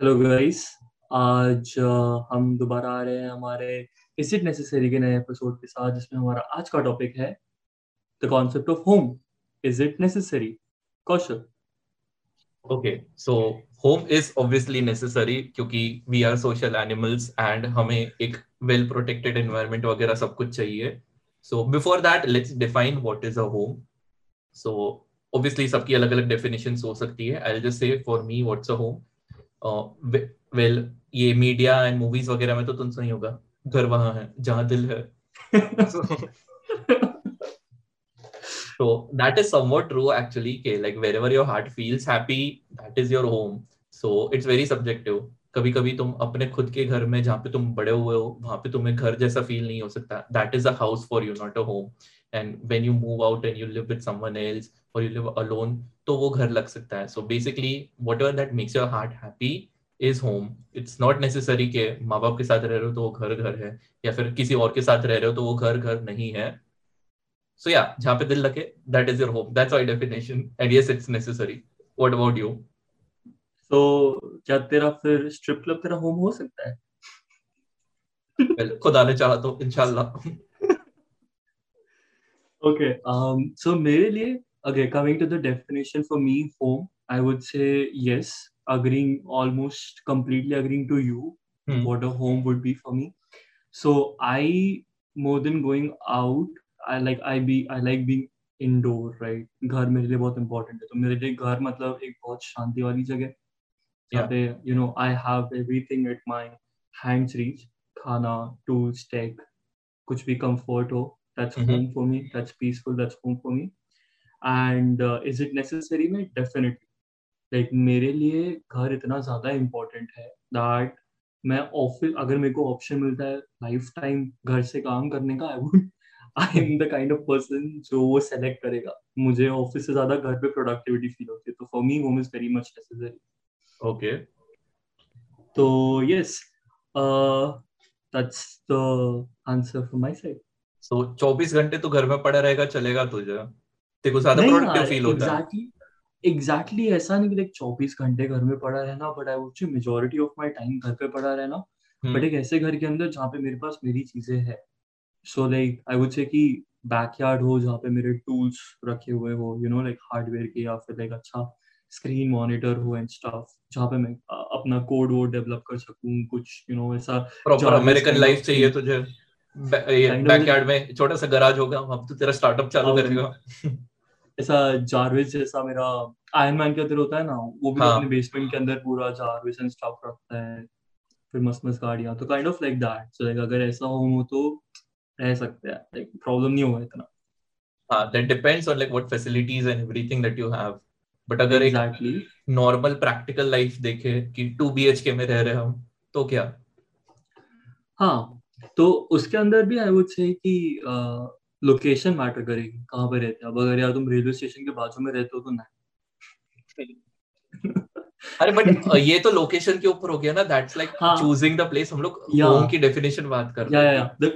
Hello guys आज uh, हम दोबारा आ रहे हैं हमारे इज़ इट नेसेसरी के नए एपिसोड के साथ जिसमें हमारा आज का टॉपिक है the concept of home is it necessary Kaushal. Okay so home is obviously necessary क्योंकि we are social animals and हमें एक वेल प्रोटेक्टेड एनवायरनमेंट वगैरह सब कुछ चाहिए। So before that let's define what is a home so obviously सबकी अलग अलग डेफिनेशन हो सकती है। I just say for me what's a home well ये मीडिया एंड मूवीज़ वगैरह में तो तुम सही होगा। घर वहाँ है जहाँ दिल है। so that is somewhat true actually okay, like wherever your heart feels happy that is your home. So it's very subjective. कभी कभी तुम अपने खुद के घर में जहाँ पे तुम बड़े हुए हो वहाँ पे तुम्हें घर जैसा फील नहीं हो सकता। That is a house for you not a home and when you move out and you live with someone else और यू लिव अलोन तो वो घर लग सकता है. So basically whatever that makes your heart happy is home it's not necessary के माँ बाप के साथ रह रहे हो तो वो घर घर है या फिर किसी और के साथ रह रहे हो तो वो घर घर नहीं है. सो या जहाँ पे दिल लगे that is your home that's my definition and yes it's necessary what about you तो क्या तेरा फिर स्ट्रिप क्लब तेरा होम हो सकता है? well, खुदा ने चाहा तो इंशाल्लाह. Okay um so मेरे लिए okay coming to the definition for me home i would say yes agreeing almost completely agreeing to you Hmm. what a home would be for me so i more than going out i like i be i like being indoor right घर मेरे लिए बहुत important है तो मेरे लिए घर मतलब एक बहुत शांति वाली जगह जहाँ पे you know I have everything at my hands reach खाना tools tech कुछ भी comfort हो that's Mhm. home for me that's peaceful that's home for Me is it is it necessary? में definitely. Like मेरे लिए घर इतना ज़्यादा important है that मैं ऑफ़िस अगर मेरे को ऑप्शन मिलता है लाइफ टाइम घर से काम करने का I would I am the kind of person जो वो सेलेक्ट करेगा। मुझे ऑफ़िस से ज़्यादा घर पे प्रोडक्टिविटी फील होती है। तो for me home is very much necessary okay तो yes that's the answer from my side so 24 घंटे तो घर में पड़ा रहेगा चलेगा तुझे। तेरे को ज़्यादा प्रोडक्टिव फील होता है। एग्जैक्टली एग्जैक्टली ऐसा नहीं कि लाइक 24 घंटे घर में पड़ा रहना but I would majority of my time घर पे पड़ा रहना। हम्म, बट एक ऐसे घर के अंदर जहाँ पे मेरे पास मेरी चीज़ें हैं। So like I would say कि बैकयार्ड हो जहाँ पे मेरे टूल्स रखे हुए हो यू नो लाइक हार्डवेयर के या फिर लाइक अच्छा स्क्रीन मॉनिटर हो एंड स्टफ़ जहाँ पे मैं अपना कोड वोड डेवलप कर सकूँ कुछ यू नो ऐसा अमेरिकन लाइफ चाहिए तुझे। बैकयार्ड में छोटा सा गराज होगा अब तो तेरा स्टार्टअप चालू करेगा ऐसा जारविस जैसा मेरा आयरन मैन के अंदर होता है ना वो भी हाँ। अपने बेसमेंट के अंदर पूरा जारविस एंड स्टफ़ रखता है फिर मस्त मस्त गाड़ियाँ तो kind of like that so like अगर ऐसा होम हो तो रह सकते हैं। लाइक प्रॉब्लम नहीं होगा इतना। हाँ that depends on like what facilities and everything that you have but अगर एक एग्जैक्टली नॉर्मल प्रैक्टिकल लाइफ देखे कि 2 बीएचके में रह रहे हम तो क्या? हाँ तो उसके अंदर भी आई वुड से कि लोकेशन मैटर करेगी कहाँ पे रहते हैं? अब अगर यार तुम रेलवे स्टेशन के बाजू में रहते हो तो नहीं। अरे बट ये तो लोकेशन के ऊपर हो गया ना दैट्स लाइक हाँ। चूजिंग द प्लेस हम लोग होम की डेफिनेशन बात कर रहे the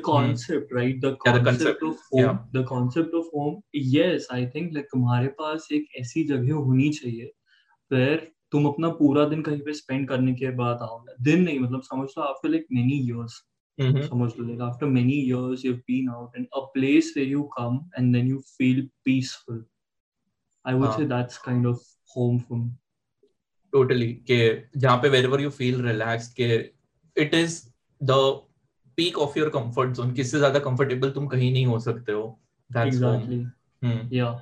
Yeah, the concept, concept, of home yeah. the concept of home yes i think like तुम्हारे पास एक ऐसी जगह होनी चाहिए where तुम अपना पूरा दिन कहीं पे स्पेंड करने के बाद आओ दिन नहीं मतलब समझ लो after like many years hmm, समझ लो like after many years you've been out and a place where you come and then you feel peaceful i would हाँ. say that's kind of home for me totally के जहाँ पे wherever you feel relaxed के it is the peak of your comfort zone किससे ज़्यादा comfortable तुम कहीं नहीं हो सकते हो that's exactly. home hmm, yeah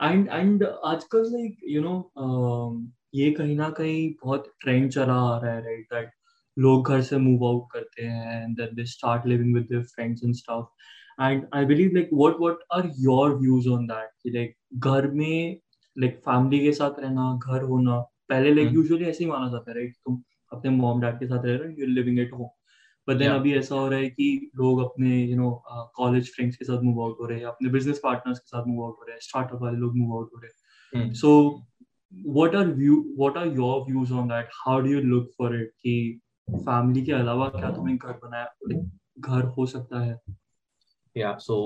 and and आजकल like you know um, ये कहीं ना कहीं बहुत ट्रेंड चला आ रहा है राइट दैट लोग घर से मूव आउट करते हैं and then they start living with their friends and stuff and I believe like what what are your views on that कि लाइक घर में लाइक फैमिली के साथ रहना घर होना पहले लाइक हम्म। यूजुअली ऐसे ही माना जाता है राइट तुम अपने मॉम डैड के साथ रह रहे हो you living at home but then अभी ऐसा हो रहा है कि लोग अपने यू नो कॉलेज फ्रेंड्स के साथ मूव आउट हो रहे हैं अपने बिज़नेस पार्टनर्स के साथ मूव आउट हो रहे हैं स्टार्टअप वाले लोग मूव आउट हो रहे हैं। Hmm. so what are view what are your views on that? How do you look for it कि फैमिली के अलावा क्या तुम्हें घर बनाया घर हो सकता है? Yeah so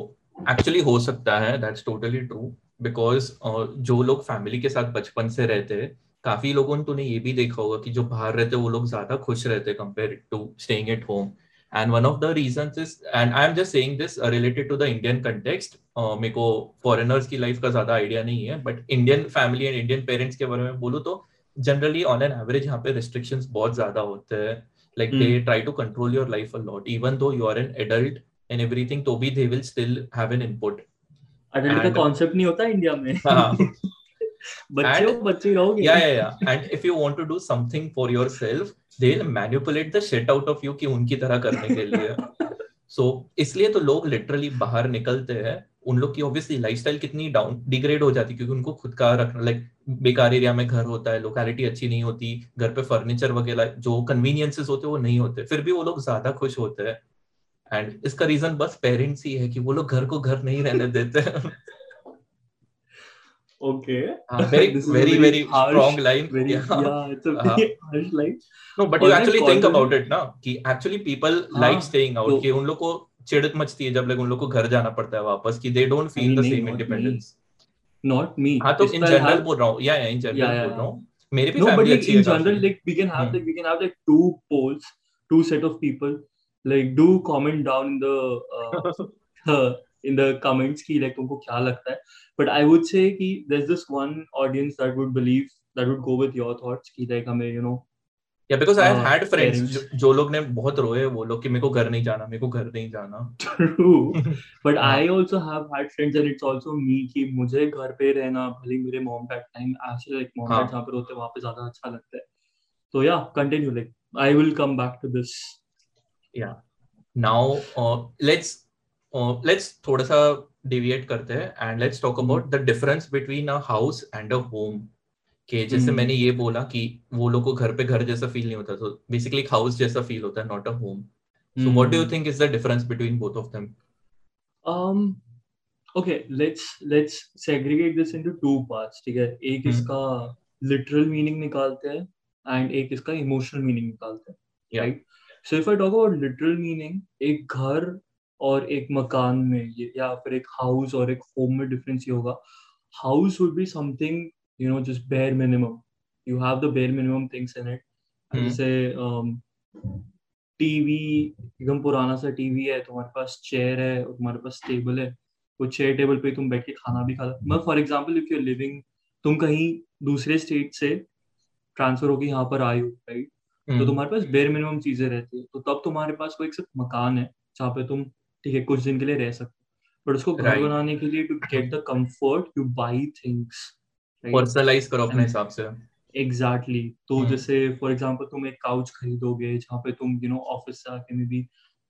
actually हो सकता है totally true because uh, जो लोग फैमिली के साथ बचपन से रहते हैं काफ़ी लोगों ने तूने ये भी देखा होगा कि जो बाहर रहते वो लोग ज़्यादा खुश रहते compare to staying at home and one of the reasons is and I am just saying this related to the Indian context मेरे को फॉरेनर्स की लाइफ का ज़्यादा आइडिया नहीं है but Indian family and Indian parents के बारे में बोलूँ तो जनरली ऑन एन एवरेज यहाँ पे रिस्ट्रिक्शंस बहुत ज़्यादा होते हैं। Like they try to control your life a lot even though you are an adult and everything तो भी they will still have an input adult का कॉन्सेप्ट नहीं होता इंडिया में. हाँ. बच्चे हो बच्चे रहोगे. Yeah yeah yeah. And if you want to do something for yourself they will manipulate the shit out of you कि उनकी तरह करने के लिए. सो so, इसलिए तो लोग लिटरली बाहर निकलते हैं उन लोग की ऑब्वियसली लाइफस्टाइल कितनी डाउन डिग्रेड हो जाती है क्योंकि उनको खुद का रखना लाइक बेकार एरिया में घर होता है लोकेलिटी अच्छी नहीं होती घर पे फर्नीचर वगैरह जो कन्वीनियंसेस होते हैं वो नहीं होते फिर भी वो लोग ज़्यादा खुश होते हैं। एंड इसका रीजन बस पेरेंट्स ही है कि वो लोग घर को घर नहीं रहने देते okay. uh, very very very harsh, strong line very, yeah. yeah it's a very uh, harsh line. No but you actually think about it ना कि actually people हाँ, like staying out कि उन लोग को छिड़क मचती है जब लोग उन लोग को घर जाना पड़ता है वापस कि they don't feel the same independence not me हाँ तो इन जनरल बोल रहा हूँ। या या इन जनरल बोल रहा हूँ। मेरे भी फैमिली अच्छी है general like we can have like we can have like two polls two set of people like do comment down in the in the comments की लाइक तुमको क्या लगता है? बट आई वुड से कि there is this one audience that would believe that would go with your thoughts कि like हमें you know yeah because I had friends जो लोग ने बहुत रोए वो लोग कि मेरे को घर नहीं जाना मेरे को घर नहीं जाना। But I also have had friends and it's also me कि मुझे घर पे रहना भले मेरे mom dad time actually like mom dad जहाँ पर होते वहाँ पे ज़्यादा अच्छा लगता है। तो yeah continue like I will come back to this yeah now let's let's थोड़ा सा डिविएट करते हैं and let's talk about the difference between a house and a home कि जैसे. मैंने ये बोला कि वो लोग को घर पे घर जैसा फील नहीं होता तो बेसिकली हाउस जैसा फील होता है not a home so what do you think is the difference between both of them um okay let's let's segregate this into two parts ठीक है? एक hmm. इसका literal meaning निकालते हैं एंड एक इसका इमोशनल मीनिंग निकालते हैं right so if I talk about literal meaning एक घर और एक मकान में या फिर एक हाउस और एक होम में डिफरेंस ये होगा। House would be something you know just bare minimum you have the bare minimum things in it जैसे टीवी एकदम पुराना सा टीवी है तुम्हारे पास चेयर है और तुम्हारे पास टेबल है वो चेयर टेबल पे तुम बैठ के खाना भी खा मतलब for example if you living तुम कहीं दूसरे स्टेट से ट्रांसफ़र होकर यहाँ पर आए हो राइट तो हम्म। तुम्हारे पास बेर मिनिमम चीज़ें रहती है। तो तब तुम्हारे पास कोई सिर्फ़ मकान है जहाँ पे तुम ठीक है कुछ दिन के लिए रह सकते हो। बट उसको घर बनाने के लिए to get the comfort you buy things personalize करो अपने हिसाब से एग्जैक्टली exactly. तो hmm. जैसे फॉर एग्जांपल तुम एक काउच खरीदोगे जहाँ पे तुम यू नो ऑफ़िस से आके में भी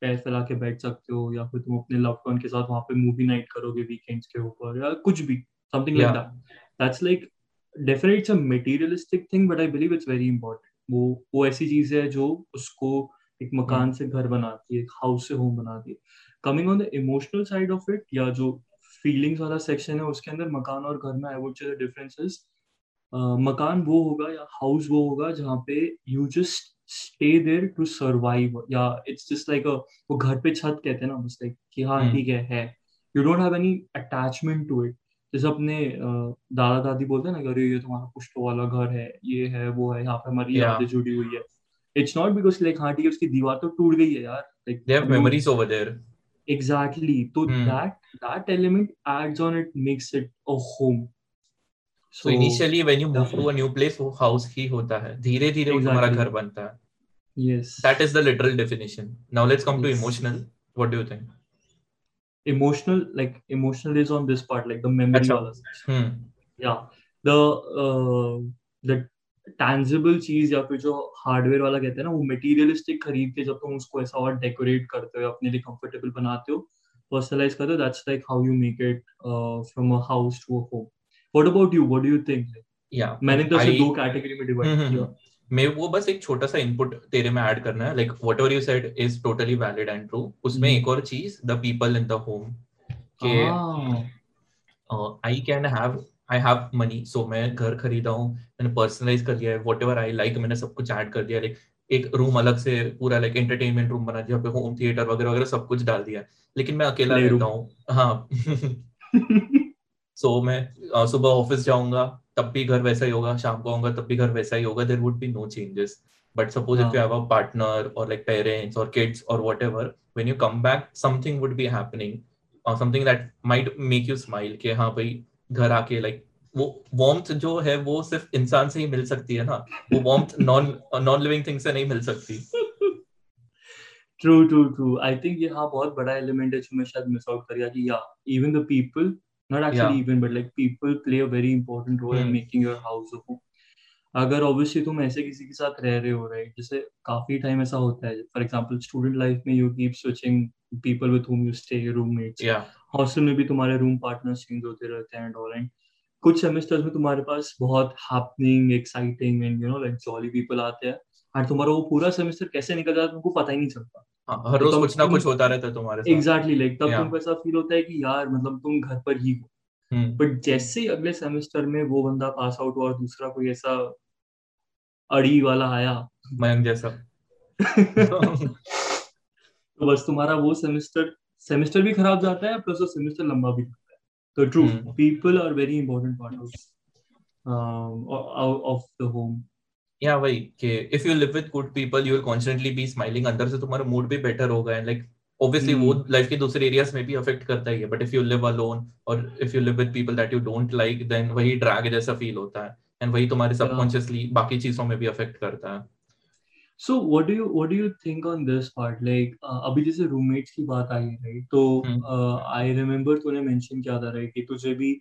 पैर फैला के बैठ सकते हो या फिर तुम अपने लव वन के साथ वहाँ पे मूवी नाइट करोगे वीकेंड्स के ऊपर या कुछ भी something like that that's like definitely it's a materialistic thing but I believe it's very important वो वो ऐसी चीज़ है जो उसको एक मकान हम्म। से घर बनाती है एक हाउस से होम बनाती है coming on the emotional side of it या जो फीलिंग्स वाला सेक्शन है उसके अंदर मकान और घर में आई वुड से डिफरेंसेस मकान वो होगा या हाउस वो होगा जहाँ पे you just stay there to survive या इट्स जस्ट लाइक वो घर पे छत कहते हैं ना बस लाइक कि हाँ हम्म। ठीक है है। You don't have any attachment to it जैसे अपने दादा दादी बोलते हैं ना अरे ये तुम्हारा पुष्प वाला घर है ये है वो है यहाँ पे हमारी यादें जुड़ी हुई है। इट्स नॉट बिकॉज़ लाइक हाँ ठीक है उसकी दीवार तो टूट गई है यार। Like they have memories over there exactly तो that that element adds on it makes it a home so initially when you move to a new place वो हाउस ही होता है धीरे धीरे वो तुम्हारा घर बनता है yes that is the literal definition now let's come yes. to emotional what do you think emotional like emotional is on this part like the memory wala hmm. yeah the uh, the tangible चीज़ या फिर जो hardware वाला कहते हैं ना वो materialistic खरीद के जब तुम उसको ऐसा और डेकोरेट करते हो अपने लिए कंफर्टेबल बनाते हो पर्सनलाइज करते हो that's like how you make it from a house to a home what about you what do you think या मैंने तो ऐसे दो कैटेगरी में डिवाइड हम्म, हम्म, किया। हम्म। मैं वो बस एक छोटा सा इनपुट तेरे में ऐड करना है। Like whatever you said is totally valid and true उसमें. एक और चीज़ the people in the home के I can have I have money so मैं घर खरीदा हूँ मैंने पर्सनलाइज कर लिया है वट एवर आई लाइक मैंने सब कुछ ऐड कर दिया लाइक एक रूम अलग से पूरा लाइक एंटरटेनमेंट रूम बना दिया पे होम थिएटर वगैरह वगैरह सब कुछ डाल दिया लेकिन मैं अकेला रहता हूँ। हाँ। सो so, मैं सुबह ऑफ़िस जाऊँगा तब भी घर वैसा ही होगा शाम को आऊँगा तब भी घर वैसा ही होगा there would be no changes but suppose if you have a partner or like parents or kids or whatever when you come back something would be happening or something that might make you smile कि हाँ भाई घर आके like वो warmth जो है वो सिर्फ़ इंसान से ही मिल सकती है ना। वो warmth non non living thing से नहीं मिल सकती। True true true I think ये हाँ बहुत बड़ा एलिमेंट है जो मैं शायद मिस आउट कर गया कि या even the people not actually even but like people play a very important role in making your house home अगर ऑब्वियसली तुम ऐसे किसी के साथ रह रहे हो राइट जैसे काफ़ी टाइम ऐसा होता है फॉर एग्जांपल स्टूडेंट लाइफ में you keep switching people with whom you stay roommates hostel में भी तुम्हारे रूम पार्टनर्स चेंज होते रहते हैं एंड ऑल एंड कुछ सेमेस्टर्स में तुम्हारे पास बहुत happening exciting and you know like jolly people आते हैं एंड तुम्हारा वो पूरा सेमेस्टर कैसे निकल जाता है तुमको पता ही नहीं चलता। हाँ, हर रोज कुछ ना कुछ होता रहता है तुम्हारे साथ। एग्जैक्टली लाइक तब तुमको ऐसा फील होता है कि यार मतलब तुम घर पर ही हो। But hmm. जैसे ही अगले सेमेस्टर में वो बंदा पास आउट हुआ और दूसरा कोई ऐसा अड़ी वाला आया। मयंक जैसा। तो बस तुम्हारा वो सेमेस्टर सेमेस्टर भी खराब जाता है प्लस वो सेमेस्टर लंबा भी जाता है। तो true people are very important part of of the home या वही कि if you live with good people you will constantly be smiling अंदर से तुम्हारा मूड भी बेटर होगा एंड लाइक mm. वो लाइफ के दूसरे एरियाज़ में भी अफेक्ट करता ही है but if you live alone और if you live with people that you don't like then वही ड्रैग जैसा फील होता है एंड वही तुम्हारे सबकॉन्शियसली बाकी चीज़ों में भी अफेक्ट करता है। So what do you what do you think on this part like अभी जैसे रूममेट्स की बात आई है राइट तो आई रिमेंबर तूने मेंशन किया था राइट कि तुझे भी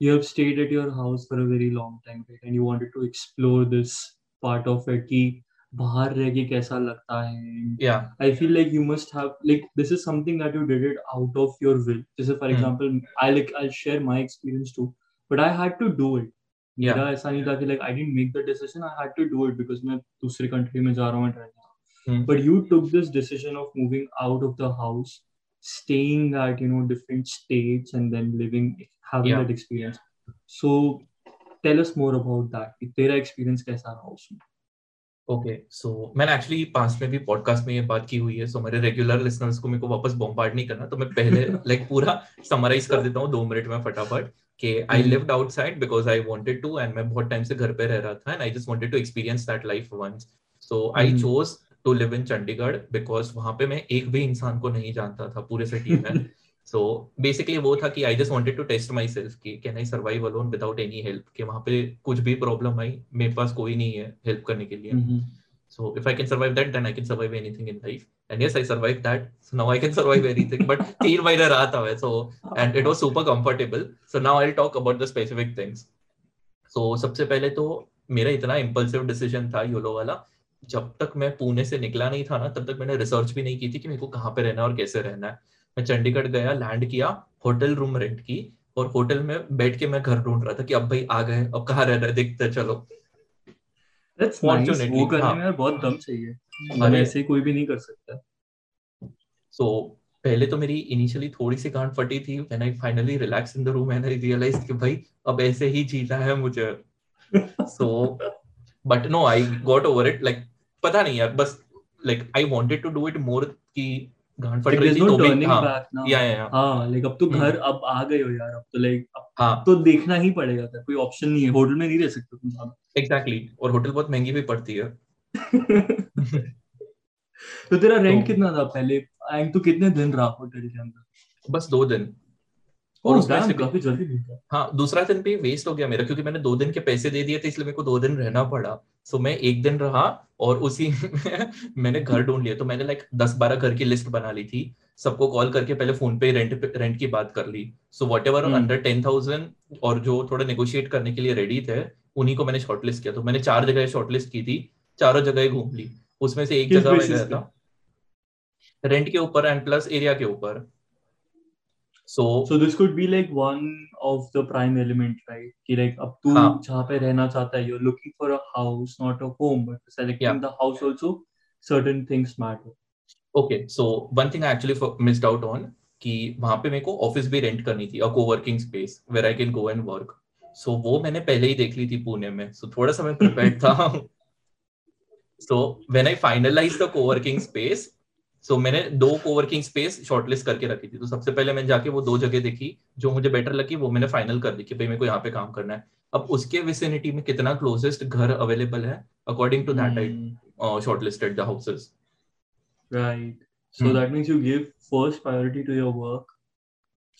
you have stayed at your house for a very long time right? And you wanted to explore this part of it कि बाहर रह के कैसा लगता है? I feel like you must have like this is something that you did it out of your will जैसे for example I like I share my experience too but I had to do it मेरा ऐसा नहीं था कि like I didn't make the decision I had to do it because मैं दूसरी country में जा रहा हूँ and but you took this decision of moving out of the house staying at you know different states and then living having yeah. that experience. So tell us more about that. तेरा experience कैसा रहा उसमें? Okay so मैंने actually पास में भी podcast में ये बात की हुई है. सो मेरे रेगुलर लिसनर्स को मेरे को वापस बॉम्बार्ड नहीं करना. तो मैं पहले लाइक like, पूरा समराइज कर देता हूँ दो मिनट में फटाफट. कि I lived outside because I wanted to and मैं बहुत टाइम से घर पे रह रहा था and I just wanted to experience that life once so I chose to live in Chandigarh because वहाँ पे मैं एक भी इंसान को नहीं जानता था पूरे सिटी में. सो बेसिकली वो था कि I just wanted to test myself कि can I survive alone without any help कि वहाँ पे कुछ भी प्रॉब्लम आई मेरे पास कोई नहीं है हेल्प करने के लिए. So if I can survive that, then I can survive anything in life. And yes, I survived that. So now I can survive anything. But तीन महीने रहा था मैं. So and it was super comfortable. So now I'll talk about the specific things. So सबसे पहले तो मेरा इतना इम्पल्सिव डिसीज़न था योलो वाला जब तक मैं पुणे से निकला नहीं था ना तब तक मैंने रिसर्च भी नहीं की थी कि मेरे को कहाँ पे रहना है और कैसे रहना है मैं चंडीगढ़ गया लैंड किया होटल रूम रेंट की और होटल में बैठ के मैं घर ढूंढ रहा था कि अब भाई आ गए अब कहाँ रहना है देखते चलो That's nice. वो करने हाँ. में बहुत दम चाहिए मतलब ऐसे कोई भी नहीं कर सकता। सो so, पहले तो मेरी इनिशियली थोड़ी सी गांड फटी थी। When I finally relax in the room and I realize कि भाई अब ऐसे ही जीना है मुझे। So but no I got over it like पता नहीं यार बस like I wanted to do it more कि गांड फट रही थी तो भी हाँ या या हाँ लाइक अब तो हम्म। घर अब आ गए हो यार अब तो लाइक हाँ। तो देखना ही पड़ेगा कोई ऑप्शन नहीं है। होटल में नहीं रह सकते तुम एग्जैक्टली और होटल बहुत महँगी भी पड़ती है। तो तेरा रेंट तो, कितना था पहले? एंड तू कितने दिन रहा होटल के अंदर? बस दो दिन। और उसमें से काफ़ी जल्दी हाँ दूसरा दिन भी वेस्ट हो गया मेरा क्योंकि मैंने दो दिन के पैसे दे दिए थे इसलिए मेरे को दो दिन रहना पड़ा। सो मैं एक दिन रहा और उसी मैंने घर ढूंढ लिया। तो मैंने लाइक दस बारह घर की लिस्ट बना ली थी। सबको कॉल करके पहले फ़ोन पे रेंट रेंट की बात कर ली। So whatever under ten thousand और जो थोड़ा नेगोशिएट करने के लिए रेडी थे उन्हीं को मैंने शॉर्टलिस्ट किया। तो मैंने चार जगह शॉर्टलिस्ट की थी। चारों जगह घूम ली। उसमें से एक जगह मैं गया रेंट के ऊपर एंड प्लस एरिया के ऊपर। So so this could be like one of the prime element right कि लाइक अब तू हाँ. जहाँ पे रहना चाहता है you are looking for a house not a home but selecting the house also certain things matter okay so one thing I actually missed out on कि वहाँ पे मेरे को ऑफ़िस भी रेंट करनी थी a coworking space where I can go and work so वो मैंने पहले ही देख ली थी पुणे में। सो so, थोड़ा सा मैं प्रिपेयर्ड था। So when I finalize the coworking space so मैंने दो कोवर्किंग स्पेस शॉर्टलिस्ट करके रखी थी। तो सबसे पहले मैंने जाके वो दो जगह देखी जो मुझे बेटर लगी वो मैंने फाइनल कर दी कि भाई मेरे को यहाँ पे काम करना है। अब उसके विसिनिटी में कितना क्लोजेस्ट घर अवेलेबल है according to that I shortlisted the houses right so that means you give first priority to your work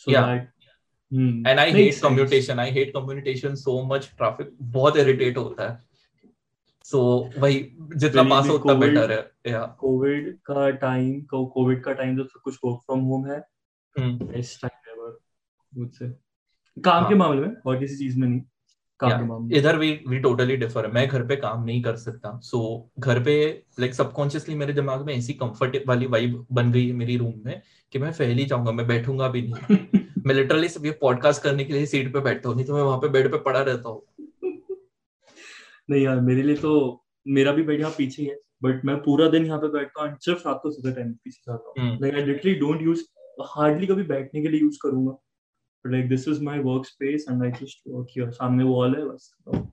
so that and I hate commutation I hate communication so much traffic बहुत irritate होता है। सो वही जितना पास हो उतना better है। या Covid का टाइम कोविड का टाइम जब सब कुछ वर्क फ्रॉम होम है बेस्ट टाइम एवर मुझसे काम के हाँ। मामले में और किसी चीज़ में नहीं। इधर भी वी टोटली डिफर मैं घर पे काम नहीं कर सकता। सो so, घर पे लाइक सबकॉन्शियसली मेरे दिमाग में ऐसी कंफर्ट वाली वाइब बन गई है मेरी रूम में कि मैं फैल ही जाऊँगा मैं बैठूँगा भी नहीं। मैं लिटरली सब ये पॉडकास्ट करने के लिए सीट पे बैठता हूँ नहीं तो मैं वहाँ पे बेड पे पड़ा रहता हूँ। नहीं यार मेरे लिए तो मेरा भी बेड यहाँ पीछे है बट मैं पूरा दिन यहाँ पे बैठता हूँ सिर्फ़ रात को सुबह टाइम पीछे जाता हूँ। Like I literally don't use hardly कभी बैठने के लिए यूज़ करूँगा। सामने वॉल है बस।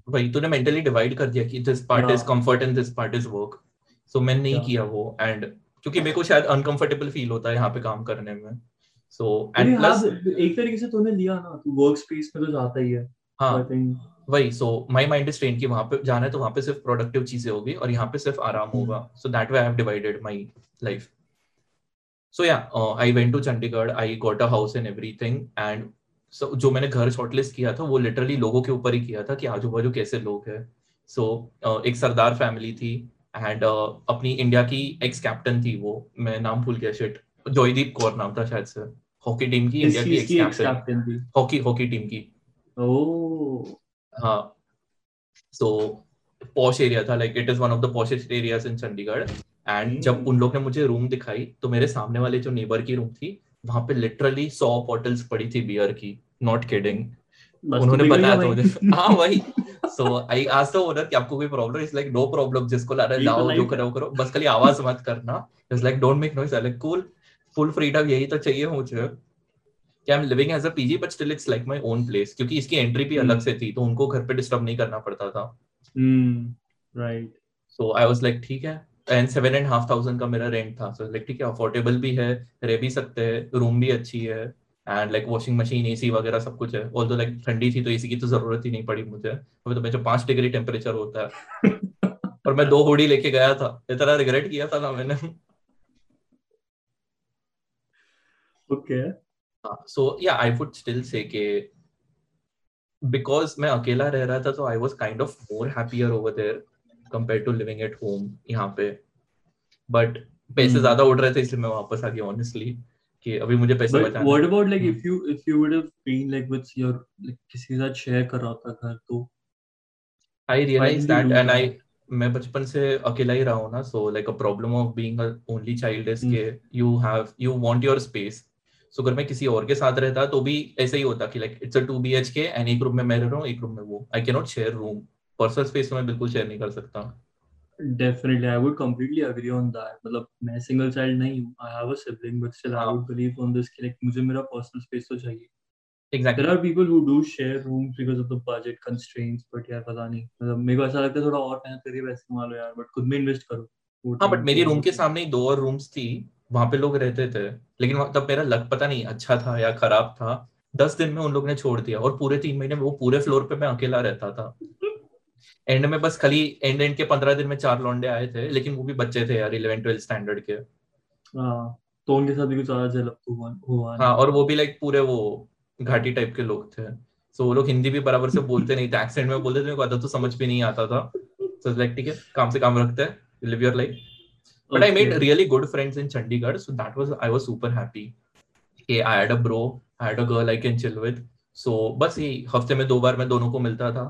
वही तूने मेंटली डिवाइड कर दिया कि this part is comfort and this part is work so मैं नहीं. किया वो एंड क्योंकि मेरे को शायद अनकंफर्टेबल फील होता है यहाँ पे काम करने में। सो एंड प्लस एक तरीके से तूने लिया ना तू वर्क स्पेस में तो जाता ही है। हाँ। वही so my mind is train कि वहाँ पे जाना है तो वहाँ पे सिर्फ़ प्रोडक्टिव चीज़ें होगी और यहाँ पे सिर्फ़ आराम hmm. होगा। So that way I have divided my life so yeah I went to Chandigarh I got a house and everything and जो मैंने घर शॉर्टलिस्ट किया था वो लिटरली लोगों के ऊपर ही किया था कि आजू बाजू कैसे लोग हैं। सो so, uh, एक सरदार फैमिली थी एंड uh, अपनी इंडिया की एक्स कैप्टन थी वो। मैं नाम भूल गया शिट जॉयदीप कौर नाम था शायद से। हॉकी टीम की इंडिया की एक्स कैप्टन थी? हॉकी हॉकी टीम की। ओह हाँ। सो पॉश एरिया था like it is one of the poshest areas in Chandigarh and जब उन लोग ने मुझे रूम दिखाई तो मेरे सामने वाले जो नेबर की रूम थी वहाँ पे लिटरली सौ बॉटल्स पड़ी थी बियर की. नॉट किडिंग उन्होंने बताया था मुझे हाँ वही। सो आई आज तो ओनर कि आपको कोई problem is like no problem जिसको ला रहा है लाओ जो करो करो. बस खाली आवाज़ मत करना। It's like don't make noise like cool full freedom यही तो चाहिए मुझे. I am living as a PG but still it's like my own place क्योंकि इसकी एंट्री भी अलग hmm. से थी तो उनको घर पे डिस्टर्ब नहीं करना पड़ता था। Right so I was like ठीक है। And seven and half thousand का मेरा रेंट था। सो लाइक ठीक है अफोर्डेबल भी है रह भी सकते हैं रूम भी अच्छी है and like washing machine AC वगैरह सब कुछ है। ऑल तो लाइक ठंडी थी तो एसी की तो ज़रूरत ही नहीं पड़ी मुझे। अभी तो मैं जो पाँच डिग्री टेम्परेचर होता है। और मैं दो होडी लेके गया था। इतना रिग्रेट किया था ना मैंने। ओके सो या आई वुड स्टिल से के बिकॉज़ मैं अकेला रह रहा था तो I was kind of more happier over there compare to living at home यहाँ पे. बट पैसे hmm. ज़्यादा उड़ रहे थे इसलिए मैं वापस आ गया ऑनेस्टली कि अभी मुझे पैसे बचाना what about like if you if you would have been like with your like किसी के साथ शेयर कर रहा था घर तो I realize that and I मैं बचपन से अकेला ही रहा हूँ ना so like a problem of being a only child is के you have you want your space so अगर मैं किसी और के साथ रहता तो भी ऐसा ही होता कि like it's a 2 BHK and एक रूम में मैं रह रहा हूँ एक रूम में वो। I can not share room personal space तो मैं बिल्कुल शेयर नहीं कर सकता। Definitely I would completely agree on that मतलब मैं सिंगल चाइल्ड नहीं हूँ I have a sibling but still I would believe on this कि लाइक मुझे मेरा पर्सनल स्पेस तो चाहिए। Exactly. There are people who do share rooms because of the budget constraints but यार पता नहीं। मतलब मेरे को ऐसा लगता है थोड़ा और मेहनत करके पैसे कमा लो यार बट खुद में इन्वेस्ट करो। हाँ बट मेरी रूम के सामने ही दो और रूम्स थी। वहाँ पे लोग रहते थे लेकिन तब मेरा लक पता नहीं अच्छा था या खराब था। दस दिन में उन लोग ने छोड़ दिया और पूरे तीन महीने वो पूरे फ्लोर पे मैं अकेला रहता था। एंड में बस खाली एंड एंड के पंद्रह दिन में चार लौंडे आए थे लेकिन वो भी बच्चे थे यार इलेवन ट्वेल्थ स्टैंडर्ड के। हाँ, तो उनके साथ भी कुछ हुआ हाँ और वो भी लाइक पूरे वो घाटी टाइप के लोग थे। सो वो लोग हिंदी भी बराबर से बोलते नहीं थे एक्सेंट में बोलते थे मेरे को तो समझ भी नहीं आता था। सो लाइक ठीक है काम से काम रखते हैं live your life but I made really good friends in Chandigarh so that was I was super happy कि I had a bro I had a girl I can chill with so बस ये हफ़्ते में दो बार मैं दोनों को मिलता था।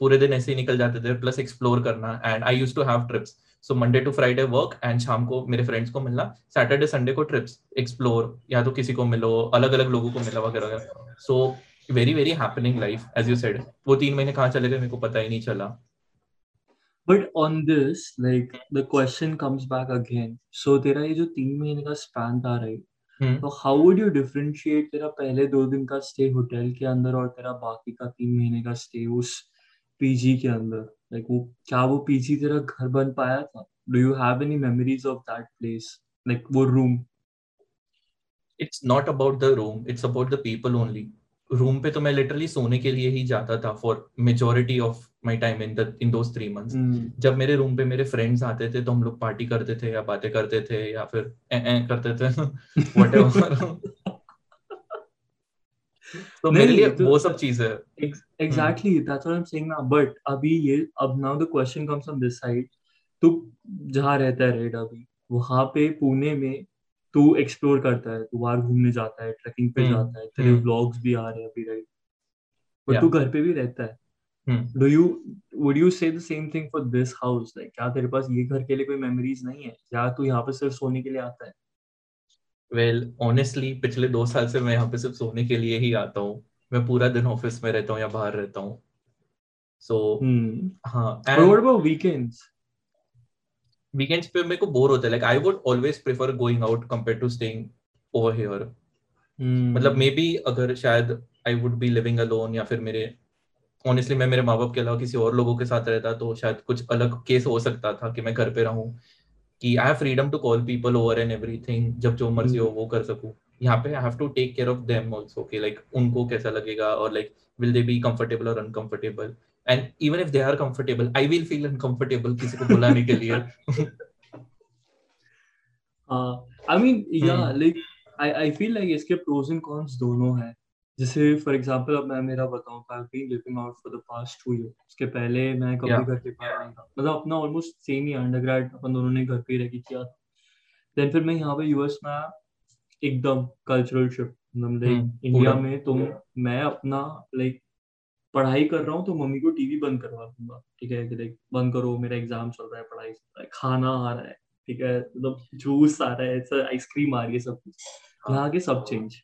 पूरे दिन ऐसे ही निकल जाते थे प्लस एक्सप्लोर करना and I use to have trips so Monday to Friday work and शाम को मेरे फ्रेंड्स को मिलना। सैटरडे संडे को ट्रिप्स एक्सप्लोर या तो किसी को मिलो अलग अलग लोगों को मिला वगैरह। वगैरह so very very happening life as you said वो तीन महीने कहाँ चले गए मेरे को पता ही नहीं चला। But on this, like the question comes back again. So तेरा ये जो तीन महीने का स्पैन था राइट तो हाउ वुड यू डिफरेंशिएट तेरा पहले दो दिन का स्टे होटल के अंदर और तेरा बाकी का तीन महीने का स्टे उस पीजी के अंदर? लाइक वो क्या वो पीजी तेरा घर बन पाया था? Do you have any memories of that place like वो room it's not about the room it's about the people only room पे तो मैं लिटरली सोने के लिए ही जाता था for majority of my time in in those three months जब मेरे रूम पे मेरे फ्रेंड्स आते थे तो हम लोग पार्टी करते थे या बातें करते थे या फिर ए, ए करते थे। तो मेरे लिए तो, वो सब चीज़ है। Exactly that's what I am saying now but अभी ये अब now the question comes on this side तू जहाँ रहता है राइट अभी वहाँ पे पुणे में तू एक्सप्लोर करता है तू बाहर घूमने जाता है ट्रैकिंग पे hmm. जाता है तेरे व्लॉग्स hmm. भी आ रहे हैं अभी राइट बट तू घर पे भी रहता है। Do you would you say the same thing for this house like क्या तेरे पास ये घर के लिए कोई मेमोरीज नहीं है? या तू यहाँ पे सिर्फ़ सोने के लिए आता है? वेल well, ऑनेस्टली पिछले दो साल से मैं यहाँ पे सिर्फ़ सोने के लिए ही आता हूँ। मैं पूरा दिन ऑफ़िस में रहता हूँ या बाहर रहता हूँ। So so, hmm. हाँ व्हाट अबाउट वीकेंड्स वीकेंड्स पे मेरे को बोर होता है. Like I would always prefer going out compare to staying over here मतलब मे बी अगर शायद I would be living alone या फिर मेरे ऑनेस्टली मैं मेरे माँ बाप के अलावा किसी और लोगों के साथ रहता तो शायद कुछ अलग केस हो सकता था कि मैं घर पे रहूँ. कि I have freedom to call people over and everything जब जो मर्ज़ी हो वो कर सकूँ. यहाँ पे I have to take care of them also कि लाइक उनको कैसा लगेगा और like will they be comfortable और uncomfortable and even if they are comfortable I will feel uncomfortable किसी को बुलाने के लिए। I mean yeah like I I feel like इसके प्रोस एंड कॉन्स दोनों हैं। जैसे फॉर एग्जांपल अब मैं मेरा बताऊँ I have been living out for the past two year उसके पहले मैं कभी yeah. घर पे पाया नहीं था। मतलब अपना ऑलमोस्ट सेम ही अंडरग्रेड अपन दोनों ने घर पे रह के किया देन फिर मैं यहाँ पे यूएस में एकदम कल्चरल शिफ्ट मतलब इंडिया में तुम मैं अपना लाइक पढ़ाई कर रहा हूँ तो मम्मी को टीवी बंद करवा दूँगा। ठीक है? कि लाइक बंद करो मेरा एग्ज़ाम चल रहा है पढ़ाई चल रहा है खाना आ रहा है। ठीक है? मतलब जूस आ रहा है आइसक्रीम आ रही है सब कुछ। हाँ। यहाँ के सब चेंज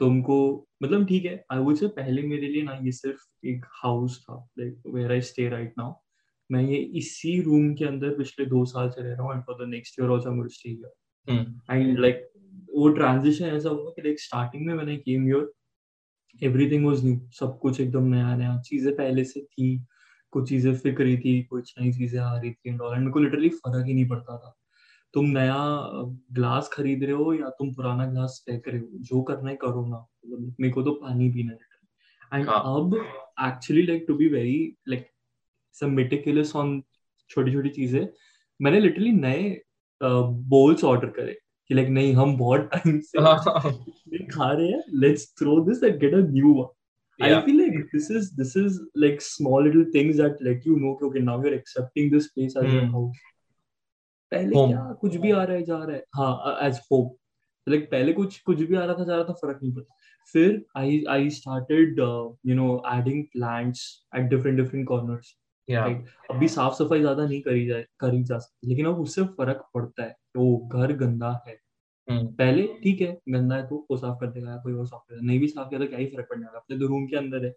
तुमको मतलब ठीक है आई वुड से पहले मेरे लिए ना ये सिर्फ़ एक हाउस था। Like where I stay right now मैं ये इसी रूम के अंदर पिछले दो साल से रह रहा हूँ and for the next year also I am stay here and like वो ट्रांजिशन ऐसा हुआ कि लाइक स्टार्टिंग में मैंने came here everything was new सब कुछ एकदम नया नया। चीज़ें पहले से थी। कुछ चीज़ें फिक रही थी कुछ नई चीज़ें आ रही थी। एंड मेरे को लिटरली फ़र्क ही नहीं पड़ता था। तुम नया ग्लास खरीद रहे हो या तुम पुराना ग्लास फेंक रहे हो? जो करना है करो ना। मेरे को तो पानी पीना है। एंड अब actually like to be very like some meticulous on छोटी छोटी चीज़ें मैंने लिटरली नए बोल्स ऑर्डर करे। कि लाइक नहीं हम बहुत टाइम से खा रहे हैं let's throw this and get a new one. I feel like this is this is like small little things that let you know कि okay now you're accepting this place as mm. your house. पहले home. क्या कुछ भी आ रहा है जा रहा है हाँ एज होप लाइक पहले कुछ कुछ भी आ रहा था जा रहा था फ़र्क नहीं पड़ता फिर I I started you know adding plants at different different corners अभी साफ़ सफ़ाई ज़्यादा नहीं करी जाए करी जा सकती लेकिन अब उससे फ़र्क पड़ता है वो घर गंदा है। हम्म। पहले ठीक है गंदा है तो वो साफ़ कर देगा कोई और साफ़ कर देगा नहीं भी साफ़ किया तो क्या ही फ़र्क पड़ने वाला अपने तो रूम के अंदर है।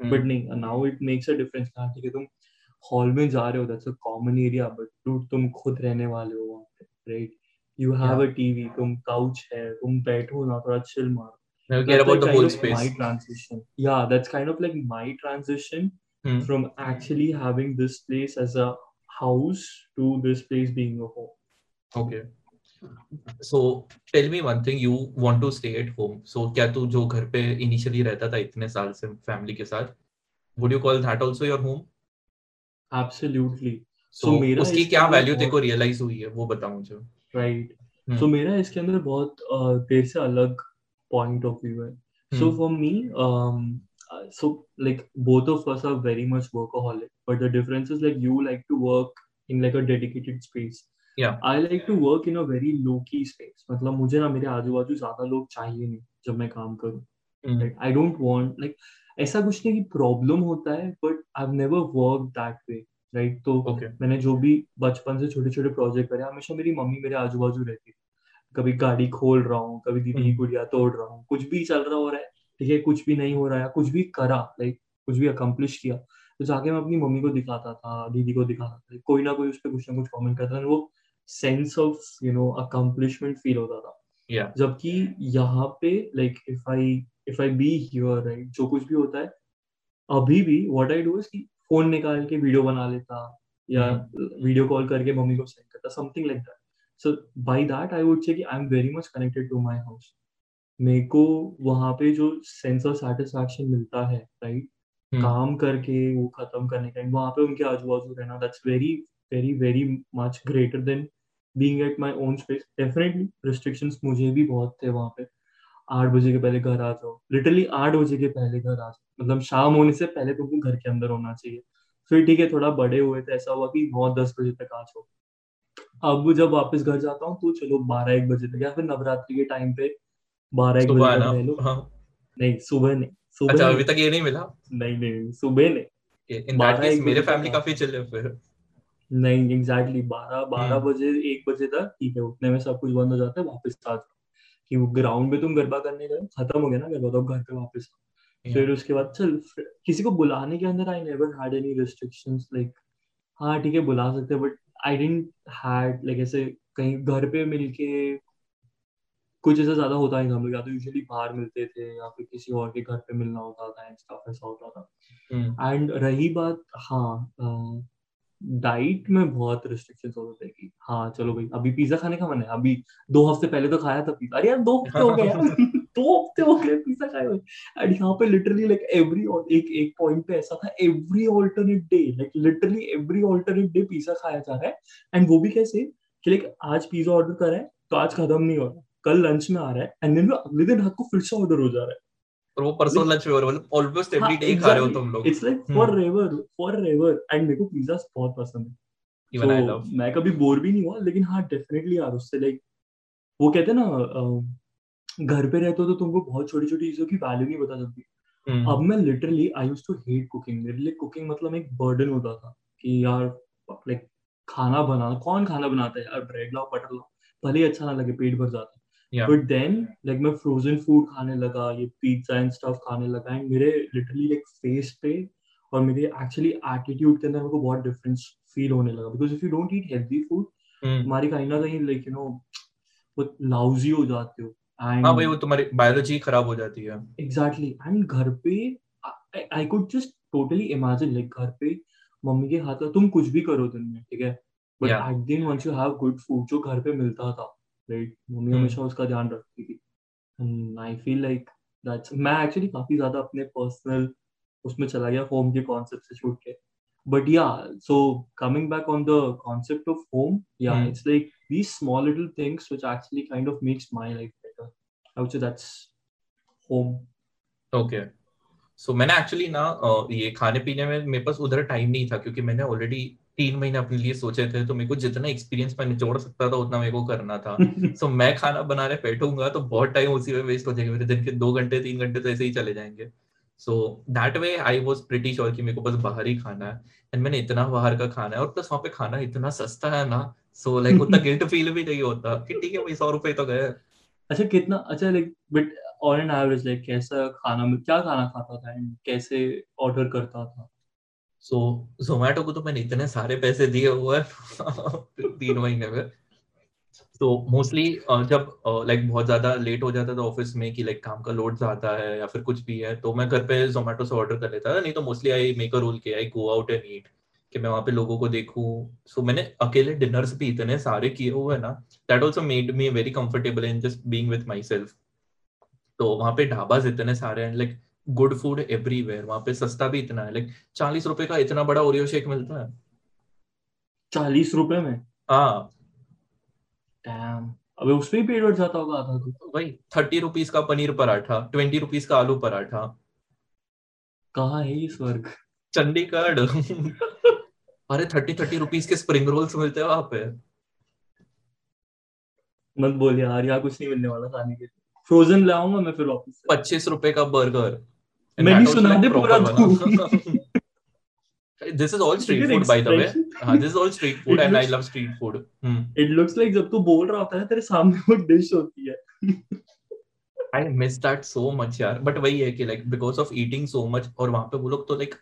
But hmm. नहीं now it makes a difference ठीक है तुम हॉल में जा रहे हो that's a common area but to तुम खुद रहने वाले हो वहाँ पे right you have a TV तुम काउच है तुम बैठो ना थोड़ा चिल मारो। I care about the whole space. My transition, yeah, that's kind of like my transition hmm. from actually having this place as a house to this place being a home. Okay. So tell me one thing. You want to stay at home. So क्या तू जो घर पे initially रहता था इतने साल से family के साथ, would you call that also your home? Absolutely so मेरा उसकी क्या वैल्यू तेरे को रियलाइज़ हुई है वो बता मुझे राइट सो मेरा इसके अंदर बहुत देर से अलग पॉइंट ऑफ़ व्यू है so for me so like both of us are very much workaholic but the difference is like you like to work in like a dedicated space yeah i like to work in a very low key space मतलब मुझे ना मेरे आजू बाजू ज़्यादा लोग चाहिए नहीं जब मैं काम करूँ like i don't want like ऐसा कुछ नहीं कि प्रॉब्लम होता है but I never work that way right तो okay. मैंने जो भी बचपन से छोटे छोटे प्रोजेक्ट करे हमेशा मेरी मम्मी मेरे आजू बाजू रहती कभी गाड़ी खोल रहा हूँ कभी दीदी की हम्म। गुड़िया तोड़ रहा हूँ कुछ भी चल रहा हो रहा है ठीक है कुछ भी नहीं हो रहा है कुछ भी करा लाइक कुछ भी अकम्पलिश किया तो जाके मैं अपनी मम्मी को दिखाता था दीदी को दिखाता था। कोई ना कोई उस पर कुछ ना कुछ कॉमेंट करता था वो sense of you know accomplishment feel होता था। Yeah. जबकि यहाँ पे like if I if I be here right जो कुछ भी होता है अभी भी व्हाट आई डू इज़ कि फ़ोन निकाल के वीडियो बना लेता या वीडियो कॉल करके मम्मी को सेंड करता something like that so by that I would say कि I am very much connected to my house मेरे को वहाँ पे जो सेंस ऑफ़ सेटिस्फैक्शन मिलता है राइट हम्म। काम करके वो खत्म करने का वहाँ पे उनके आजू बाजू रहना that's very very very much greater than being at my own space definitely restrictions मुझे भी बहुत थे वहाँ पे। आठ बजे के पहले घर आ जाओ। लिटरली आठ बजे के पहले घर आ जाओ। मतलब शाम होने से पहले तुमको घर के अंदर होना चाहिए। फिर ठीक है थोड़ा बड़े हुए थे ऐसा हुआ कि नौ दस बजे तक आ जाओ। अब जब वापस घर जाता हूँ तो चलो बारह एक बजे तक या फिर नवरात्रि के टाइम पे बारह एक बजे ना? हाँ। नहीं सुबह नहीं सुबह अच्छा अभी तक ये नहीं मिला? नहीं नहीं सुबह नहीं। इन दैट बारह एक मेरे फैमिली काफ़ी चिल फिर। नहीं एग्जैक्टली बारह बारह हम्म। बजे एक बजे तक ठीक है उतने में सब कुछ बंद हो जाता है वापस आ जाओ। कि वो ग्राउंड में तुम गरबा करने गए खत्म हो गया ना गरबा तो घर पे वापस फिर उसके बाद चल किसी को बुलाने के अंदर I never had any restrictions like हाँ ठीक है बुला सकते हैं but I didn't had like ऐसे कहीं घर पे मिलके कुछ ऐसा ज़्यादा होता नहीं था हम लोग या तो यूजुअली बाहर मिलते थे या फिर किसी और के घर पे मिलना होता था एंड स्टफ़ ऐसा होता था। हम्म। एंड रही बात हाँ डाइट में बहुत रिस्ट्रिक्शन होते थे कि हाँ चलो भाई अभी पिज्जा खाने का मन है अभी दो हफ़्ते पहले तो खाया था पिज्जा अरे यार दो हफ़्ते हो गए दो हफ़्ते हो गए पिज्जा खाए हुए। एंड यहाँ पे लिटरली लाइक एवरी एक एक पॉइंट पे ऐसा था every alternate day like literally every alternate day pizza खाया जा रहा है। एंड वो भी कैसे कि लाइक आज पिज्जा ऑर्डर करा है तो आज खत्म नहीं हो रहा। कल लंच में आ रहा है एंड देन अगले दिन रात को फिर से ऑर्डर हो जा रहा है। और वो परसों लंच में हो रहा है मतलब ऑलमोस्ट एवरी डे खा रहे हो तुम लोग। It's like hmm forever forever and मेरे को पिज्जा बहुत पसंद है। इवन आई लव मैं कभी बोर भी नहीं हुआ लेकिन हाँ डेफिनेटली यार उससे लाइक वो कहते हैं ना घर पे रहते हो तो तुमको बहुत छोटी छोटी चीज़ों की वैल्यू नहीं पता चलती। अब हम्म मैं literally I use to hate cooking मेरे लिए कुकिंग मतलब एक बर्डन होता था कि यार लाइक खाना बनाना कौन खाना बनाता है यार? ब्रेड लाओ बटर लाओ। भले ही अच्छा ना लगे पेट भर जाता है। बट देन लाइक मैं फ्रोजन फ़ूड खाने लगा ये पिज्जा एंड स्टफ़ खाने लगा एंड मेरे लिटरली लाइक फेस पे और मेरे एक्चुअली एटीट्यूड के अंदर मेरे को बहुत डिफरेंस फील होने लगा। Because if you don't eat healthy food hmm कहीं ना कहीं लाइक यू नो वो लाउजी हो जाते हो। हाँ भाई वो तुम्हारी बायोलॉजी खराब हो जाती है। एग्जैक्टली एंड घर पे I could just totally imagine like घर पे मम्मी के हाथ का तुम कुछ भी करो दिन में ठीक है? बट एट दिन once you have good food जो घर पे मिलता था राइट मम्मी hmm. हमेशा उसका ध्यान रखती थी। आई फील लाइक दैट्स मैं एक्चुअली काफ़ी ज़्यादा अपने पर्सनल उसमें चला गया होम के कॉन्सेप्ट से छूट के। But yeah so coming back on the concept of home yeah it's like these small little things which actually kind of makes my life better I would say that's home okay so मैंने actually ना ये खाने पीने में मेरे पास उधर time नहीं था क्योंकि मैंने ऑलरेडी तीन महीने अपने लिए सोचे थे तो मेरे को जितना एक्सपीरियंस मैं निचोड़ सकता था उतना मेरे को करना था। सो so, मैं खाना बनाने बैठूँगा तो बहुत टाइम उसी में वेस्ट हो जाएगा मेरे दिन के दो घंटे तीन घंटे तो ऐसे ही चले जाएँगे। So that way I was pretty sure कि मेरे को बस बाहर ही खाना है। एंड मैंने इतना बाहर का खाना है और प्लस वहाँ पे खाना इतना सस्ता है ना सो लाइक उतना गिल्ट फील भी नहीं होता कि ठीक है भाई सौ रुपए तो गए। अच्छा कितना अच्छा like but on an average like कैसा खाना में क्या खाना खाता था एंड कैसे ऑर्डर करता था? सो जोमेटो को तो मैंने इतने सारे पैसे दिए हुए हैं तीन महीने में। तो मोस्टली जब लाइक बहुत ज़्यादा लेट हो जाता था ऑफ़िस में कि लाइक काम का लोड ज़्यादा है या फिर कुछ भी है तो मैं घर पे जोमेटो से ऑर्डर कर लेता था। नहीं तो mostly I make a rule के I go out and eat कि मैं वहाँ पे लोगों को देखूँ। सो so, मैंने अकेले डिनर्स भी इतने सारे किए हुए ना that also made me very comfortable in just being with myself तो वहाँ पे ढाबाज इतने सारे हैं लाइक गुड फ़ूड एवरीवेयर वहाँ पे सस्ता भी इतना है। लाइक चालीस रुपए का इतना बड़ा ओरियो शेक मिलता है। चालीस रुपए में? हाँ। डैम अबे उसमें ही पेट भर जाता होगा आधा तो। वही थर्टी रुपीज़ का पनीर पराठा ट्वेंटी रुपीज़ का आलू पराठा। कहाँ है ये स्वर्ग? चंडीगढ़। अरे थर्टी थर्टी रुपीज़ के स्प्रिंग रोल्स मिलते हैं वहाँ पे। मत बोल यार यहाँ कुछ नहीं मिलने वाला खाने के लिए। फ्रोजन लाऊँगा मैं फिर वापस पच्चीस रुपए का बर्गर। मैंने सुना दे पूरा this is all street food by the way. हाँ this is all street food and I love street food it looks like जब तू बोल रहा होता है तेरे सामने वो डिश होती है। I miss that so much यार। बट वही है कि like because of eating so much और वहाँ पे वो लोग तो लाइक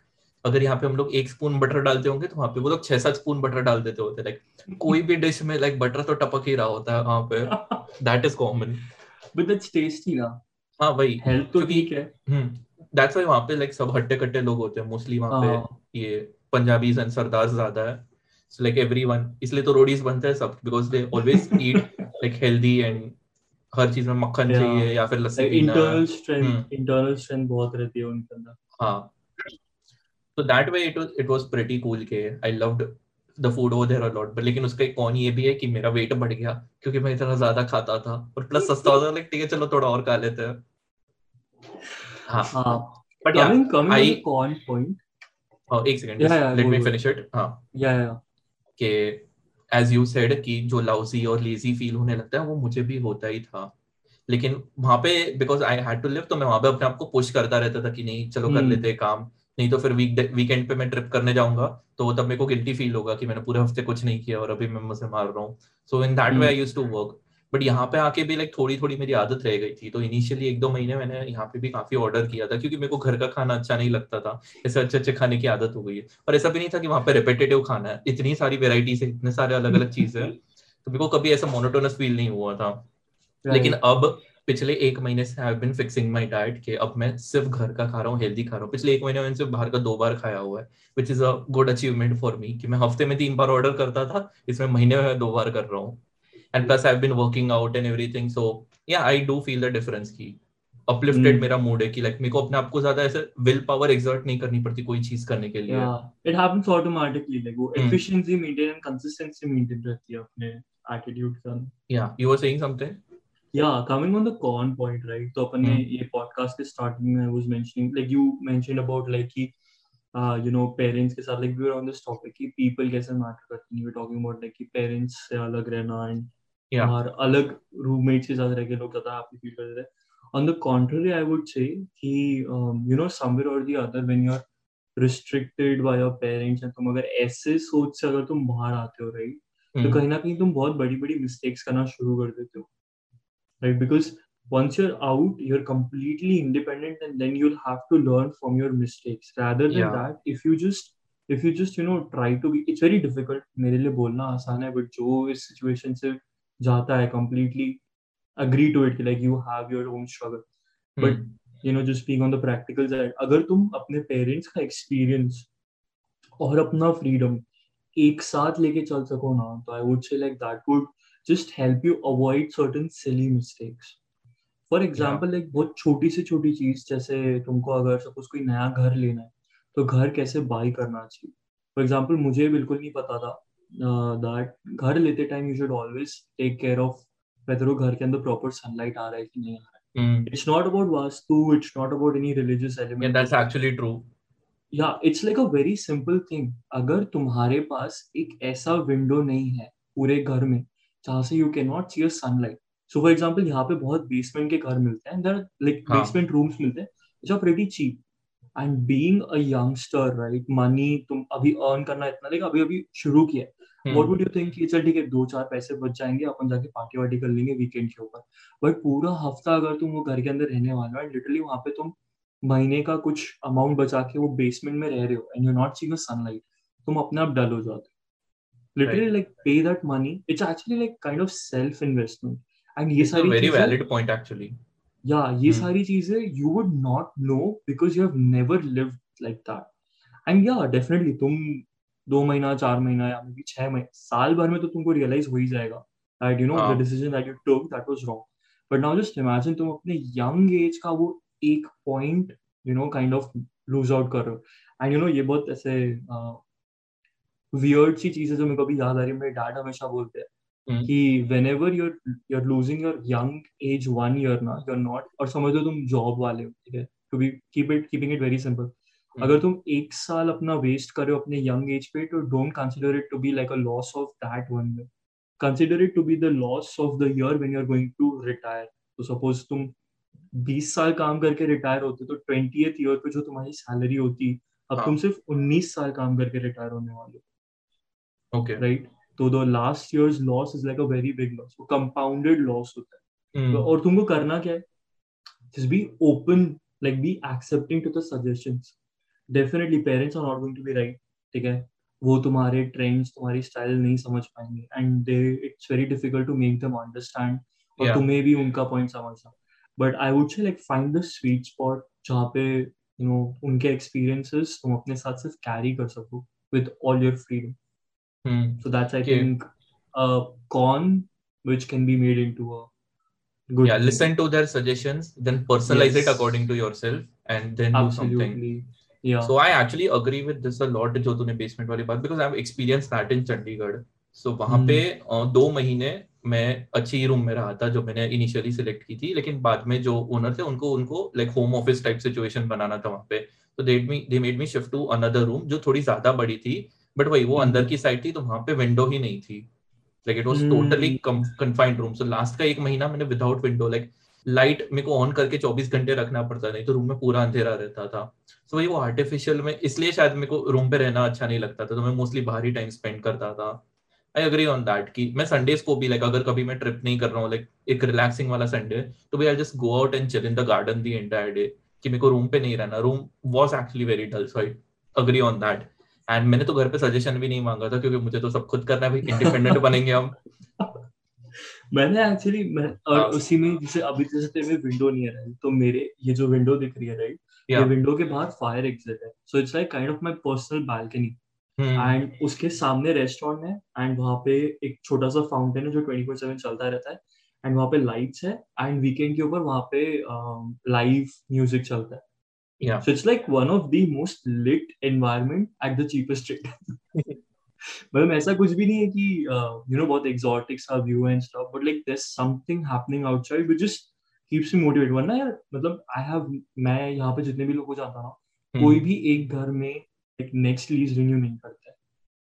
अगर यहाँ पे हम लोग एक स्पून बटर डालते होंगे तो वहाँ पे वो लोग छह सात स्पून बटर डाल देते होते लाइक कोई भी डिश में लाइक बटर तो टपक ही रहा होता है वहाँ पे। That is common but that's tasty ना हाँ वही। हेल्थ तो ठीक है। हम्म दैट्स व्हाई वहाँ पे लाइक सब हट्टे कट्टे लोग होते हैं। मोस्टली वहाँ पे हाँ। ये पंजाबीज एंड सरदार ज़्यादा है। So like everyone इसलिए तो रोडीज बनते हैं सब because they always eat like healthy and हर चीज़ में मक्खन. चाहिए या फिर लस्सी internal strength हम्म। internal बहुत रहती है उनके अंदर। हाँ। So that way it was it was pretty cool के। I loved the food over there a lot but लेकिन उसका एक कौन ये भी है कि मेरा वेट बढ़ गया क्योंकि मैं इतना ज़्यादा खाता था और प्लस सस्ता होता लाइक ठीक है चलो थोड़ा और खा लेते हैं। हाँ। हाँ। I- to the con point. Oh, एक second me go. finish it. हाँ। Yeah yeah. कि एज यू सेड कि जो लाउजी और लेजी फील होने लगता है वो मुझे भी होता ही था। लेकिन वहाँ पे because I had to live तो मैं वहाँ पे अपने आप को पुश करता रहता था कि नहीं चलो कर हम्म। लेते काम। नहीं तो फिर वीक वीकेंड पे मैं ट्रिप करने जाऊँगा तो वो तब मेरे को गिल्टी फील होगा कि मैंने पूरे हफ़्ते कुछ नहीं किया और अभी मैं मुझे मार रहा हूँ। So in that way I use to work but यहाँ पे आके भी लाइक थोड़ी थोड़ी मेरी आदत रह गई थी। तो इनिशियली एक दो महीने मैंने यहाँ पे भी काफ़ी ऑर्डर किया था क्योंकि मेरे को घर का खाना अच्छा नहीं लगता था। ऐसे अच्छे अच्छे खाने की आदत हो गई है। और ऐसा भी नहीं था कि वहाँ पे रिपीटेटिव खाना है। इतनी सारी वेराइटीज है इतने सारे अलग अलग चीज़ें हैं। तो मेरे को कभी ऐसा मोनोटोनस फील नहीं हुआ था। लेकिन अब पिछले एक महीने से I been fixing my diet कि अब मैं सिर्फ़ घर का खा रहा हूँ हेल्दी खा रहा हूँ। पिछले एक महीने में सिर्फ़ बाहर का दो बार खाया हुआ है which is a good achievement for me कि मैं हफ़्ते में तीन बार ऑर्डर करता था इसमें महीने में मैं दो बार कर रहा हूँ। And plus I been working out and everything so yeah I do feel the difference की अपलिफ्टेड हम्म। मेरा मूड है कि लाइक मेरे को अपने आप को ज़्यादा ऐसे विल पावर एक्सर्ट नहीं करनी पड़ती कोई चीज़ करने के लिए। It happens automatically like वो efficiency maintain and consistency maintain रहती है अपने attitude के। Yeah you were saying something Yeah, coming on the con point, right? तो अपन ने Hmm. ये podcast के starting में I was mentioning, like you mentioned about like कि uh, you know parents के साथ like we were on this topic कि people कैसे matter करते हैं. We were talking about like कि parents से अलग रहना and या और अलग roommates के साथ रह के लोग ज़्यादा happy feel करते हैं. On the contrary, I would say कि um, you know somewhere or the other when you're restricted by your parents and तुम अगर ऐसे सोच से अगर तुम बाहर आते हो right Hmm. तो कहीं ना कहीं तुम बहुत बड़ी बड़ी मिस्टेक्स करना शुरू कर देते हो right because once you're out you're completely independent and then you'll have to learn from your mistakes rather than Yeah. that if you just if you just you know try to be it's very difficult मेरे लिए बोलना आसान है but जो इस situation से जाता है completely agree to it कि like you have your own struggle but Hmm. you know just being on the practical side अगर तुम अपने पेरेंट्स का एक्सपीरियंस और अपना फ्रीडम एक साथ लेके चल सको ना तो I would say like that would just help you avoid certain silly mistakes for example like बहुत छोटी से छोटी चीज़ जैसे तुमको अगर सपोज़ कोई नया घर लेना है तो घर कैसे बाई करना चाहिए? फॉर एग्ज़ाम्पल मुझे बिल्कुल नहीं पता था दैट घर लेते time you should always take care of whether वो घर के अंदर प्रॉपर सनलाइट आ रहा है कि नहीं आ रहा है. It's not about vastu it's not about any religious element. Yeah, that's actually true. yeah it's like a very simple thing. अगर तुम्हारे पास एक ऐसा विंडो नहीं है पूरे घर में जहाँ से you can not see sunlight so for example यहाँ पे बहुत बेसमेंट के घर मिलते हैं. लाइक. बेसमेंट रूम्स मिलते हैं which are pretty cheap. And being a youngster right money तुम अभी earn करना इतना लाइक अभी अभी शुरू किया है. व्हाट वुड यू थिंक कि चल ठीक है दो चार पैसे बच जाएँगे अपन जाके पार्टी वार्टी कर लेंगे वीकेंड के ऊपर। बट पूरा हफ़्ता अगर तुम वो घर के अंदर रहने वाले हो एंड लिटरली वहाँ पे तुम महीने का कुछ अमाउंट बचा के वो बेसमेंट में रह रहे हो and you not seeing sunlight तुम अपने आप डल हो जाते हो। Literally Right. Like pay that money it's actually like kind of self investment and ये सारी very valid point actually. या ये Hmm. सारी चीज़ें you would not know because you have never lived like that and yeah definitely तुम दो महीना चार महीना या मे छह महीने साल भर में तो तुमको रियलाइज़ हो ही जाएगा that you know. The decision that you took that was wrong but now just imagine तुम अपने यंग एज का वो एक point you know kind of lose out कर रहे हो एंड यू नो ये बहुत ऐसे वियर्ड सी चीज़ है जो मेरे को अभी याद आ रही है मेरे डैड हमेशा बोलते हैं Hmm. कि whenever you're you're losing your young age one year ना you're not और समझ लो तुम जॉब वाले हो ठीक है be keep it keeping it very simple Hmm. अगर तुम एक साल अपना वेस्ट कर अपने यंग एज पे तो don't consider it to be like a loss of that one year consider it to be the loss of the year when you are going to retire तो सपोज़ तुम 20 साल काम करके retire होते तो twenty year पे जो तुम्हारी सैलरी होती अब हाँ. तुम सिर्फ़ 19 साल काम करके रिटायर होने वाले हो Okay. राइट तो the last years loss is like a very big loss वो कंपाउंडेड लॉस होता है। Hmm. तो और तुमको करना क्या है? Just be open like be accepting to the suggestions. Definitely parents are not going to be right ठीक है? वो तुम्हारे ट्रेंड्स तुम्हारी स्टाइल नहीं समझ पाएँगे। And they it's very difficult to make them understand और तुम्हें भी उनका पॉइंट समझना। But I would say like find the sweet spot जहाँ पे यू नो उनके एक्सपीरियंसेस तुम अपने साथ सिर्फ़ कैरी कर सको with all your freedom hmm. so that's i Okay. think a con which can be made into a good yeah thing. listen to their suggestions then personalize yes. it according to yourself and then Absolutely. do something yeah so i actually agree with this a lot जो तूने basement वाली बात because i've experienced that in chandigarh so वहाँ पे अ, दो महीने मैं अच्छी रूम में रहा था जो मैंने इनिशियली सिलेक्ट की थी लेकिन बाद में जो ओनर थे उनको उनको like home office type situation बनाना था वहाँ पे तो they me they made me shift to another room जो थोड़ी ज़्यादा बड़ी थी बट वही वो हम्म। अंदर की साइड थी तो वहाँ पे विंडो ही नहीं थी। Like it was hmm. Totally confined room so last का एक महीना मैंने विदाउट विंडो लाइक लाइट मेरे को ऑन करके 24 घंटे रखना पड़ता नहीं तो रूम में पूरा अंधेरा रहता था। सो वही वो आर्टिफिशियल में इसलिए शायद मेरे को रूम पे रहना अच्छा नहीं लगता था तो मैं मोस्टली बाहर ही टाइम स्पेंड करता था। आई अग्री ऑन दैट कि मैं संडेज को भी लाइक अगर कभी मैं ट्रिप नहीं कर रहा हूँ लाइक एक रिलैक्सिंग वाला संडे तो भी I just go out and chill in the garden the entire day कि मेरे को रूम पे नहीं रहना। Room was actually very dull so I agree on that and मैंने तो घर पे सजेशन भी नहीं मांगा था क्योंकि मुझे तो सब खुद करना है इंडिपेंडेंट बनेंगे हम। मैंने एक्चुअली मैं और हाँ। उसी में जैसे अभी जैसे तेरे में विंडो नहीं है राइट तो मेरे ये जो विंडो दिख रही है राइट ये विंडो के बाहर फायर एग्जिट है। So it's like kind of my personal balcony and उसके सामने रेस्टोरेंट है एंड वहाँ पे एक छोटा सा फाउंटेन है जो 24/7 चलता रहता है। एंड वहाँ पे लाइट्स है एंड वीकेंड के ऊपर वहाँ पे लाइव म्यूज़िक चलता है। Yeah. So it's like one of the most lit environment at the cheapest rate. मतलब ऐसा कुछ भी नहीं है कि यू नो बहुत exotic सा view and stuff, but like there's something happening outside which just keeps me motivated. वरना यार मतलब I have मैं यहाँ पे जितने भी लोग को जानता हूँ ना हम्म, कोई भी एक घर में like next lease renew नहीं करता है.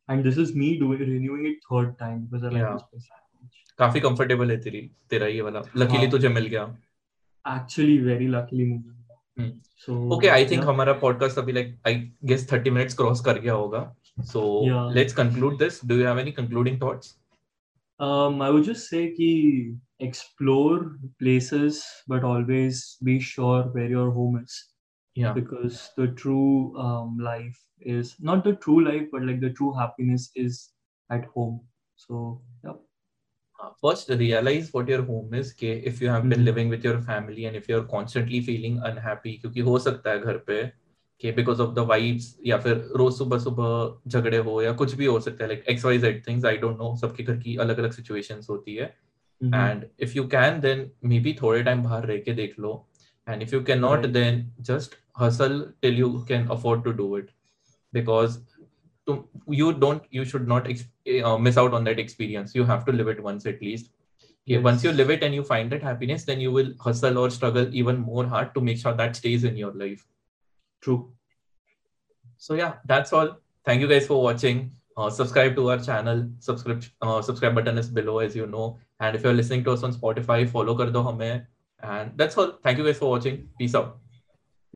And this is me doing renewing it third time because I like Yeah. this place that much. काफ़ी कंफर्टेबल है तेरी तेरा ये वाला लकीली हाँ। तुझे मिल गया Actually very luckily मुझे मिला. Hmm. So okay I think yeah. हमारा पॉडकास्ट अभी like I guess 30 minutes cross कर गया होगा so Yeah. Let's conclude this do you have any concluding thoughts Um, I would just say कि explore places, but always be sure where your home is या because the true um, life is not the true life, but like the true happiness is at home. So yeah, first realize what your home is कि if you have been Mhm. living with your family and if you're constantly feeling unhappy क्योंकि हो सकता है घर पे कि because of the vibes या फिर रोज सुबह सुबह झगड़े हो या कुछ भी हो सकता है like x y z things I don't know सबके घर की अलग अलग situations होती है Mhm. and if you can then maybe थोड़े टाइम बाहर रह के देख लो and if you cannot Right. then just hustle till you can afford to do it because to, you don't you should not ex- uh, miss out on that experience. You have to live it once at least. Okay, once you live it and you find that happiness then you will hustle or struggle even more hard to make sure that stays in your life. True. so yeah that's all. Thank you guys for watching. Uh, subscribe to our channel. Subscribe uh, subscribe button is below as you know. And if you're listening to us on spotify follow kar do hame and that's all. Thank you guys for watching. Peace out